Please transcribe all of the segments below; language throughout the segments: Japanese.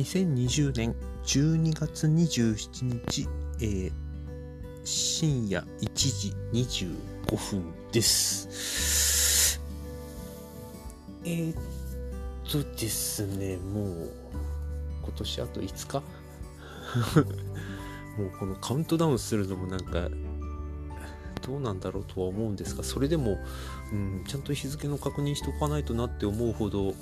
2020年12月27日、えー、深夜1時25分です。えー、っとですね、もう、今年あと5日？もうこのカウントダウンするのもなんか、どうなんだろうとは思うんですが、それでも、うん、ちゃんと日付の確認しておかないとなって思うほど、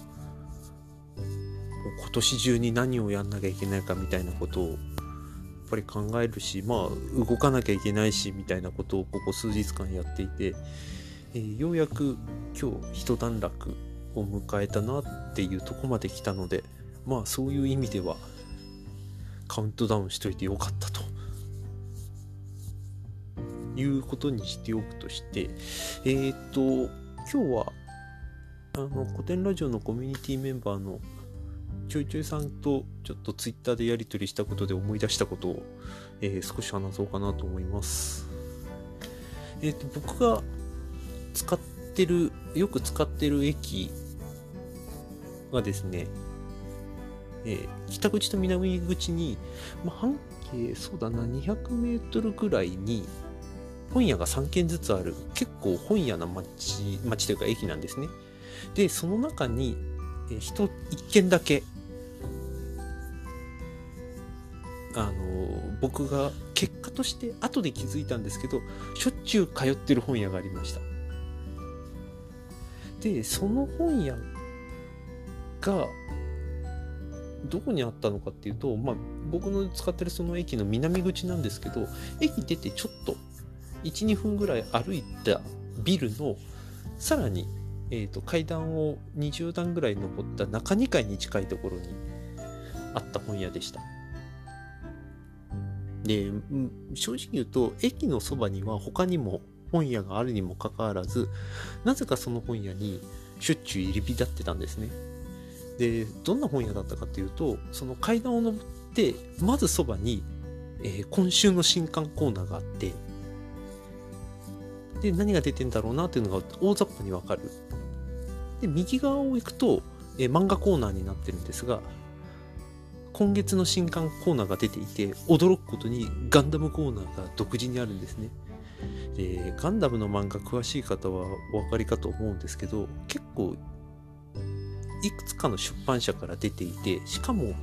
今年中に何をやんなきゃいけないかみたいなことをやっぱり考えるしまあ動かなきゃいけないしみたいなことをここ数日間やっていて、えーようやく今日一段落を迎えたなっていうとこまで来たのでまあそういう意味ではカウントダウンしといてよかったと。いうことにしておくとしてえっ、と今日はあの古典ラジオのコミュニティメンバーのちょいちょいさんとちょっとツイッターでやり取りしたことで思い出したことを、えー少し話そうかなと思います。えっ、と、僕が使ってる、よく使ってる駅がですね、えー北口と南口に、まあ、半径、そうだな、200メートルぐらいに本屋が3軒ずつある、結構本屋な町、町というか駅なんですね。で、その中に、えー人一軒だけあの僕が結果として後で気づいたんですけどしょっちゅう通ってる本屋がありました。でその本屋がどこにあったのかっていうと、まあ、僕の使ってるその駅の南口なんですけど駅出てちょっと12分ぐらい歩いたビルのさらに、えー、と階段を20段ぐらい登った中2階に近いところにあった本屋でした。で正直言うと駅のそばには他にも本屋があるにもかかわらずなぜかその本屋にしょっちゅう入り浸ってたんですね。でどんな本屋だったかっていうとその階段を登ってまずそばに、えー今週の新刊コーナーがあってで何が出てんだろうなっていうのが大雑把にわかる。で右側を行くと、えー漫画コーナーになってるんですが今月の新刊コーナーが出ていて驚くことにガンダムコーナーが独自にあるんですね。でガンダムの漫画詳しい方はお分かりかと思うんですけど結構いくつかの出版社から出ていてしかも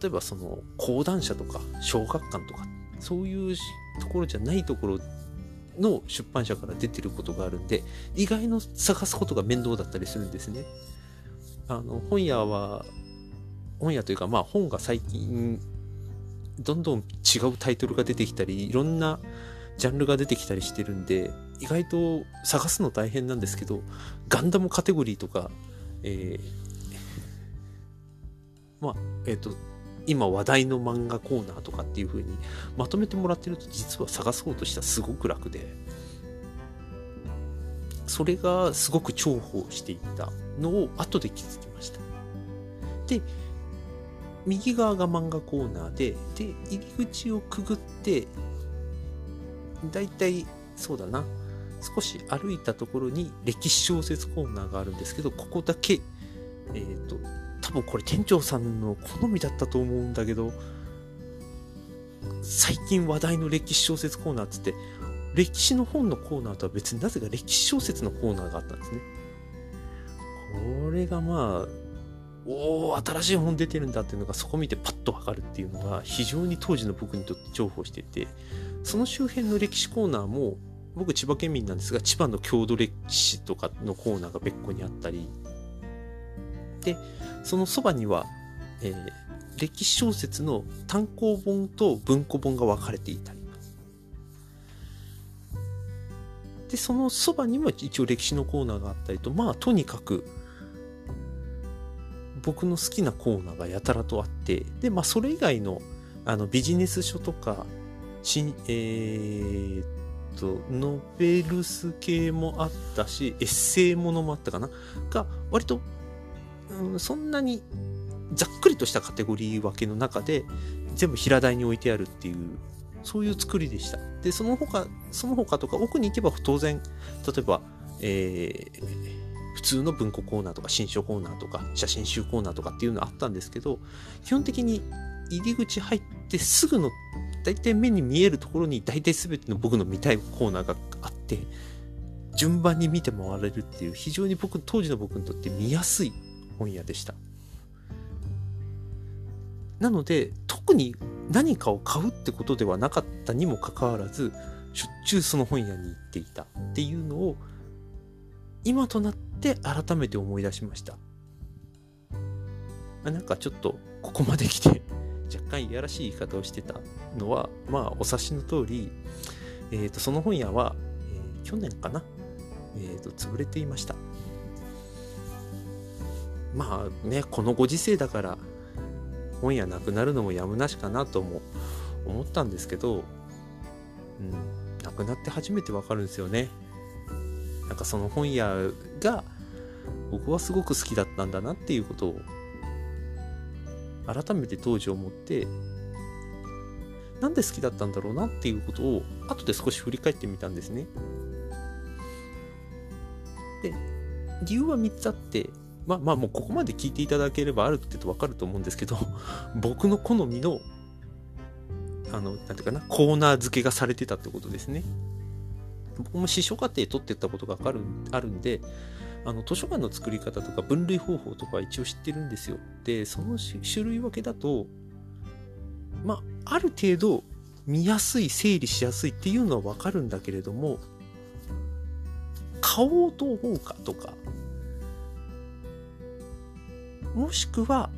例えばその講談社とか小学館とかそういうところじゃないところの出版社から出てることがあるんで意外の探すことが面倒だったりするんですね。あの本屋は本屋というかまあ本が最近どんどん違うタイトルが出てきたりいろんなジャンルが出てきたりしてるんで意外と探すの大変なんですけどガンダムカテゴリーとかえーまあえっ、と今話題の漫画コーナーとかっていう風にまとめてもらってると実は探そうとしたらすごく楽でそれがすごく重宝していたのを後で気づきました。で右側が漫画コーナーでで入り口をくぐってだいたいそうだな。少し歩いたところに歴史小説コーナーがあるんですけどここだけえっ、と多分これ店長さんの好みだったと思うんだけど最近話題の歴史小説コーナーっつって歴史の本のコーナーとは別になぜか歴史小説のコーナーがあったんですね。これがまあおお新しい本出てるんだっていうのがそこ見てパッとわかるっていうのが非常に当時の僕にとって重宝しててその周辺の歴史コーナーも僕千葉県民なんですが千葉の郷土歴史とかのコーナーが別個にあったりでそのそばには、えー歴史小説の単行本と文庫本が分かれていたり。でそのそばにも一応歴史のコーナーがあったりとまあとにかく僕の好きなコーナーがやたらとあってでまあそれ以外のあのビジネス書とかしえーっとノベルス系もあったしエッセイものもあったかな？が割と、うん、そんなにざっくりとしたカテゴリー分けの中で全部平台に置いてあるっていうそういう作りでした。でその他その他とか奥に行けば当然例えば、えー普通の文庫コーナーとか新書コーナーとか写真集コーナーとかっていうのあったんですけど基本的に入り口入ってすぐの大体目に見えるところに大体全ての僕の見たいコーナーがあって順番に見て回れるっていう非常に僕当時の僕にとって見やすい本屋でした。なので特に何かを買うってことではなかったにもかかわらずしょっちゅうその本屋に行っていたっていうのを今となって改めて思い出しました。なんかちょっとここまで来て 若干いやらしい言い方をしてたのはまあお察しの通り、えー、とその本屋は、えー、去年かな、えー、と潰れていました。まあねこのご時世だから本屋なくなるのもやむなしかなとも思ったんですけど、うん、なくなって初めてわかるんですよね。なんかその本屋が僕はすごく好きだったんだなっていうことを改めて当時思ってなんで好きだったんだろうなっていうことを後で少し振り返ってみたんですね。で理由は3つあってまあまあもうここまで聞いていただければある程度わかると思うんですけど 僕の好みのあのなんていうかなコーナー付けがされてたってことですね。僕も司書課程取ってったことがあるあるんであの図書館の作り方とか分類方法とか一応知ってるんですよ。で、その種類分けだと、まあ、ある程度見やすい、整理しやすいっていうのはわかるんだけれども、買おうと思うかとか、もしくは、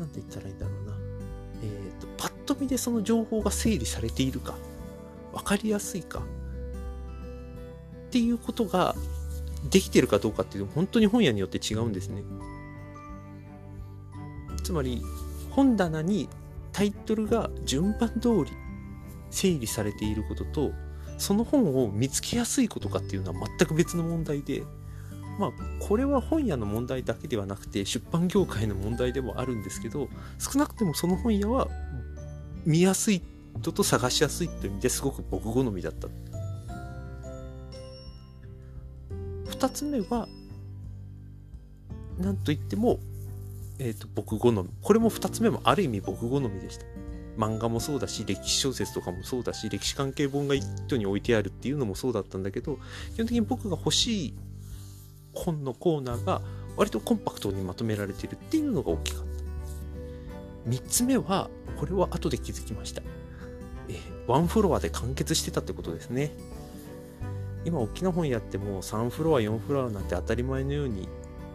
なんて言ったらいいんだろうな。えっ、ー、と、パッと見でその情報が整理されているか、わかりやすいか、っていうことができてるかどうかっていうと本当に本屋によって違うんですね。つまり本棚にタイトルが順番通り整理されていることとその本を見つけやすいことかっていうのは全く別の問題でまあこれは本屋の問題だけではなくて出版業界の問題でもあるんですけど少なくともその本屋は見やすい人と探しやすいという意味ですごく僕好みだった2つ目は何といっても、えーと、僕好み。これも2つ目もある意味僕好みでした。漫画もそうだし歴史小説とかもそうだし歴史関係本が一挙に置いてあるっていうのもそうだったんだけど基本的に僕が欲しい本のコーナーが割とコンパクトにまとめられてるっていうのが大きかった。3つ目はこれは後で気づきました、えー、ワンフロアで完結してたってことですね。今大きな本屋ってもう3フロア4フロアなんて当たり前のように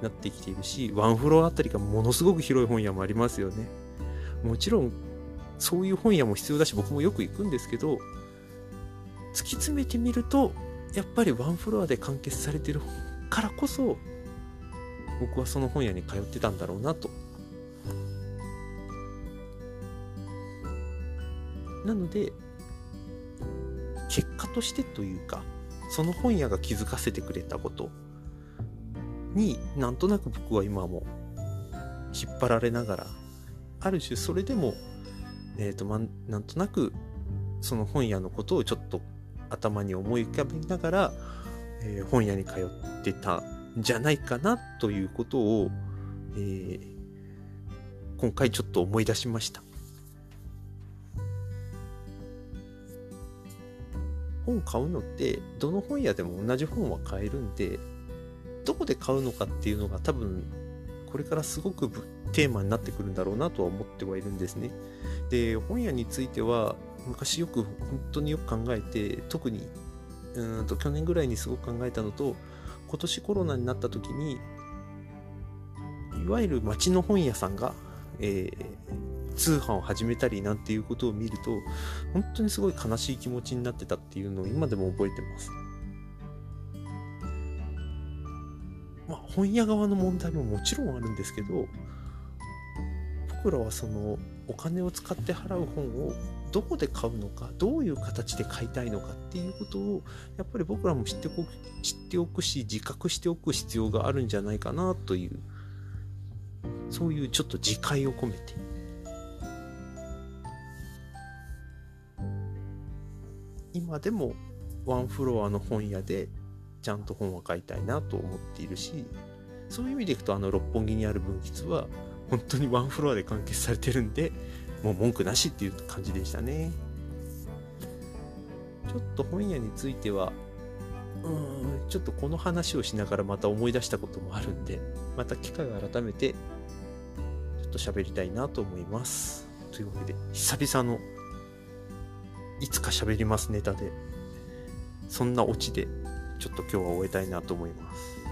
なってきているし1フロアあたりがものすごく広い本屋もありますよね。もちろんそういう本屋も必要だし僕もよく行くんですけど突き詰めてみるとやっぱりワンフロアで完結されてるからこそ僕はその本屋に通ってたんだろうなと。なので結果としてというかその本屋が気づかせてくれたことになんとなく僕は今も引っ張られながらある種それでも、えーとま、なんとなくその本屋のことをちょっと頭に思い浮かべながら、えー、本屋に通ってたんじゃないかなということを、えー、今回ちょっと思い出しました。本買うのってどの本屋でも同じ本は買えるんでどこで買うのかっていうのが多分これからすごくテーマになってくるんだろうなとは思ってはいるんですね。で本屋については昔よく本当によく考えて特にうんと去年ぐらいにすごく考えたのと今年コロナになった時にいわゆる町の本屋さんが、えー通販を始めたりなんていうことを見ると本当にすごい悲しい気持ちになってたっていうのを今でも覚えてます。まあ本屋側の問題ももちろんあるんですけど僕らはそのお金を使って払う本をどこで買うのかどういう形で買いたいのかっていうことをやっぱり僕らも知っておく知っておくし自覚しておく必要があるんじゃないかなというそういうちょっと自戒を込めて今でもワンフロアの本屋でちゃんと本は買いたいなと思っているしそういう意味でいくとあの六本木にある文吉は本当にワンフロアで完結されてるんでもう文句なしっていう感じでしたね。ちょっと本屋についてはうーんちょっとこの話をしながらまた思い出したこともあるんでまた機会を改めてちょっと喋りたいなと思います。というわけで久々のいつか喋りますネタで。そんなオチでちょっと今日は終えたいなと思います。